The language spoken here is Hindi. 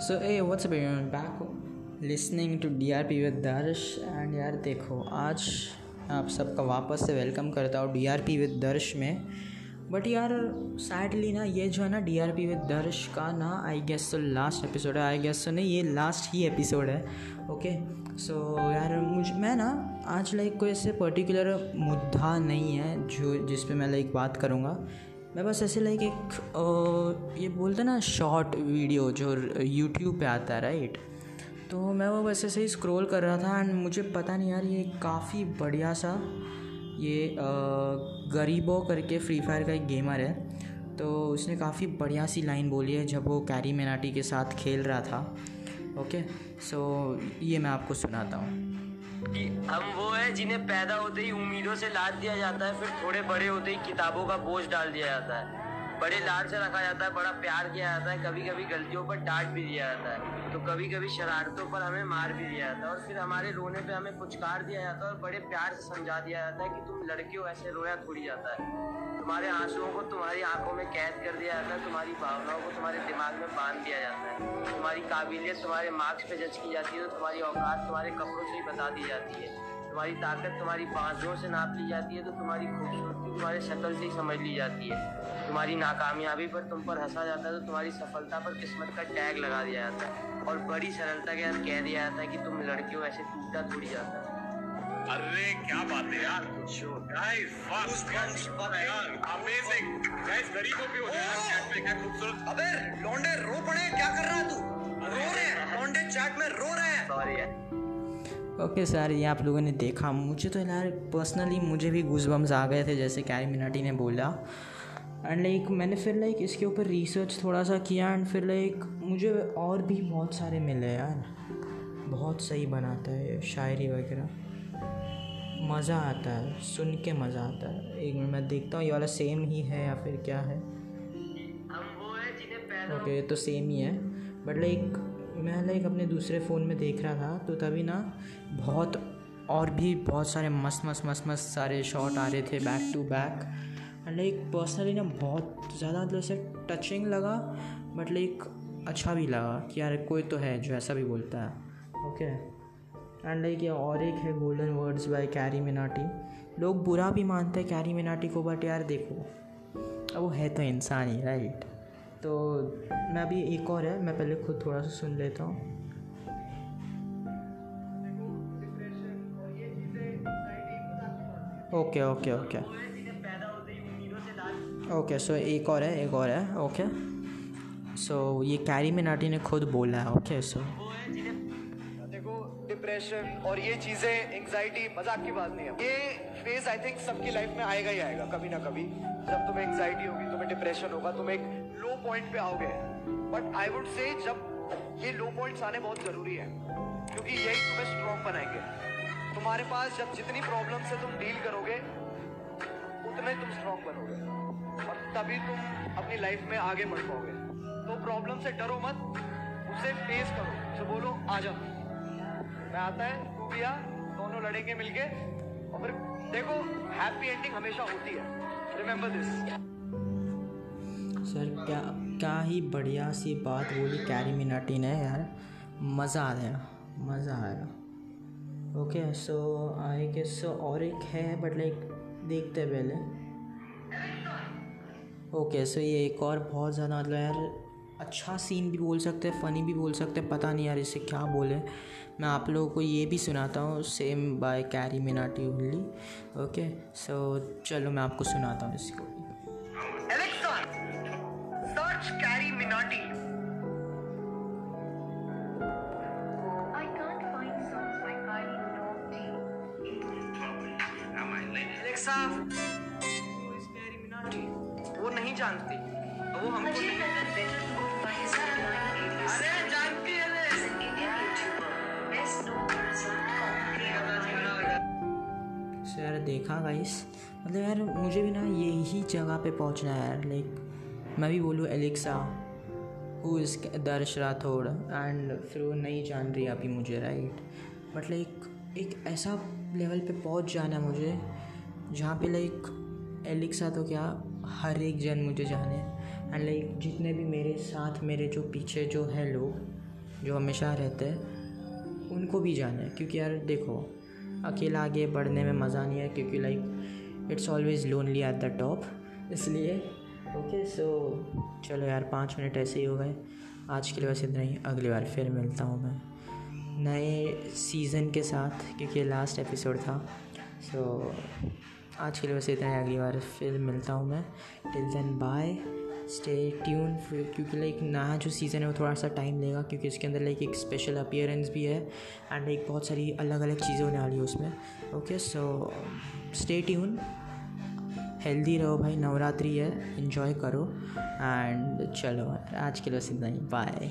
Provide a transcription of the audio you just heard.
So hey, what's up everyone? Back listening to DRP with Darsh and यार देखो आज आप सबका वापस से वेलकम करता हूँ DRP विद दर्श में। बट यार सैडली ना ये जो है ना DRP विद दर्श का ना आई गेस तो लास्ट एपिसोड है। आई गेस तो नहीं ये लास्ट ही एपिसोड है। ओके सो यार मुझ मैं ना आज लाइक कोई ऐसे पर्टिकुलर मुद्दा नहीं है जो जिस पे मैं लाइक बात करूँगा। मैं बस ऐसे लाइक एक ये बोलते ना शॉर्ट वीडियो जो यूट्यूब पे आता है राइट तो मैं वो बस ऐसे ही स्क्रॉल कर रहा था एंड मुझे पता नहीं यार ये काफ़ी बढ़िया सा ये गरीबो करके फ्री फायर का एक गेमर है। तो उसने काफ़ी बढ़िया सी लाइन बोली है जब वो कैरी मेनाटी के साथ खेल रहा था। ओके सो ये मैं आपको सुनाता हूँ। कि हम वो है जिन्हें पैदा होते ही उम्मीदों से लाद दिया जाता है, फिर थोड़े बड़े होते ही किताबों का बोझ डाल दिया जाता है। बड़े लाड से रखा जाता है, बड़ा प्यार किया जाता है कभी कभी गलतियों पर डांट भी दिया जाता है तो कभी कभी शरारतों पर हमें मार भी दिया जाता है और फिर हमारे रोने पे हमें पुचकार दिया जाता है और बड़े प्यार से समझा दिया जाता है कि तुम लड़के हो, ऐसे रोया थोड़ी जाता है। तुम्हारे आंसुओं को तुम्हारी आँखों में कैद कर दिया जाता है, तुम्हारी भावनाओं को तुम्हारे दिमाग में बाँध दिया जाता है। तुम्हारी काबिलियत तुम्हारे मार्क्स पे जज की जाती है तो तुम्हारी औकात तुम्हारे कपड़ों से ही बता दी जाती है। तुम्हारी ताकत तुम्हारी बाजों से नाप ली जाती है तो तुम्हारी खूबसूरती तुम्हारे शक्ल से ही समझ ली जाती है। तुम्हारी नाकामयाबी पर तुम पर हंसा जाता है तो तुम्हारी सफलता पर किस्मत का टैग लगा दिया जाता है। और बड़ी सरलता के साथ कह दिया जाता है कि तुम लड़के हो ऐसे टूटा थोड़ी जाता है। अरे क्या बात है यार। गाइस फ़र्स्ट यार। अमेजिंग गाइस गरीबों पे हो यार चैट में क्या खूबसूरत अबे लौंडे रो पड़े क्या कर रहा है तू? रो रहे हैं लौंडे चैट में रो रहे हैं। सॉरी यार ओके सर ये आप लोगों ने देखा। मुझे तो यार पर्सनली मुझे भी बम्स आ गए थे जैसे कैरी मिनाटी ने बोला। एंड लाइक like, मैंने फिर लाइक like, इसके ऊपर रिसर्च थोड़ा सा किया एंड फिर लाइक like, मुझे और भी बहुत सारे मिले यार। बहुत सही बनाता है शायरी वगैरह। मज़ा आता है, सुन के मज़ा आता है। एक मिनट, मैं देखता हूँ, ये वाला सेम ही है या फिर क्या है? ओके ये तो सेम ही है। बट लाइक मैं लाइक अपने दूसरे फ़ोन में देख रहा था तो तभी ना बहुत और भी बहुत सारे मस्त मस्त मस्त मस्त सारे शॉट आ रहे थे back to back like personally ना बहुत ज़्यादा मतलब से टचिंग लगा बट लाइक अच्छा भी लगा कि यार कोई तो है जो ऐसा भी बोलता है। ओके एंड लाइक ये और एक है golden words by Carry Minati लोग बुरा भी मानते हैं कैरी मिनाटी को बट यार देखो अब वो है तो इंसान ही राइट तो मैं अभी एक और है मैं पहले खुद थोड़ा सा सुन लेता हूँ। Okay okay okay okay so एक और है एक और है ओके okay. सो so, ये कैरी मिनाटी ने खुद बोला है ओके सो डिप्रेशन और ये चीज़ें एंजाइटी मज़ाक की बात नहीं है। ये फ़ेज़ आई थिंक सबकी लाइफ में आएगा ही आएगा, कभी ना कभी। जब तुम्हें एंजाइटी होगी, तुम्हें डिप्रेशन होगा, तुम एक लो पॉइंट पे आओगे। बट आई वुड से जब ये लो पॉइंट्स आने बहुत ज़रूरी है, क्योंकि यही तुम्हें स्ट्रॉन्ग बनाएँगे। तुम्हारे पास जब जितनी प्रॉब्लम से तुम डील करोगे, उतने तुम स्ट्रॉन्ग बनोगे। और तभी तुम अपनी लाइफ में आगे बढ़ पाओगे। तो प्रॉब्लम से डरो मत, उसे फेस करो। उसे बोलो, आ जाओ। मैं आता है तू आ दोनों लड़ेंगे मिलके। और फिर देखो हैप्पी एंडिंग हमेशा होती है। रिमेंबर दिस सर, क्या क्या ही बढ़िया सी बात बोली कैरी मिनाटी ने, यार। मज़ा आ गया, मज़ा आया okay so I guess so और एक है बट लाइक देखते पहले। ओके सो ये एक और बहुत ज़्यादा मतलब यार अच्छा सीन भी बोल सकते हैं फ़नी भी बोल सकते हैं पता नहीं यार इसे क्या बोले। मैं आप लोगों को ये भी सुनाता हूँ same by Carry Minati only okay so चलो मैं आपको सुनाता हूँ इसको? वो नहीं जानती वो हमको नहीं। यार, देखा गाइस मतलब यार, मुझे भी ना यही जगह पे पहुँचना है यार लाइक मैं भी बोलूँ एलेक्सा हु इज़ दर्श राठौड़ एंड फिर वो नहीं जान रही अभी मुझे राइट बट लाइक एक ऐसा लेवल पे पहुँच जाना है मुझे, जहाँ पे लाइक एलेक्सा तो क्या हर एक जन मुझे जाने। एंड लाइक जितने भी मेरे साथ, मेरे जो पीछे जो है लोग, जो हमेशा रहते हैं, उनको भी जाने क्योंकि यार, देखो, अकेला आगे बढ़ने में मज़ा नहीं है, क्योंकि like it's always lonely at the top इसलिए ओके सो चलो यार, पाँच मिनट ऐसे ही हो गए। आज के लिए बस इतना ही। अगली बार फिर मिलता हूँ मैं नए सीज़न के साथ, क्योंकि लास्ट एपिसोड था। सो आज के लिए बस इतना ही। अगली बार फिर मिलता हूँ मैं। Till then bye stay tune क्योंकि लाइक नया जो सीज़न है वो थोड़ा सा टाइम लेगा, क्योंकि उसके अंदर लाइक एक स्पेशल अपियरेंस भी है एंड एक बहुत सारी अलग अलग चीज़ें होने वाली है उसमें okay so stay tune healthy रहो भाई, नवरात्रि है इन्जॉय करो एंड चलो, आज के लिए इतना ही बाय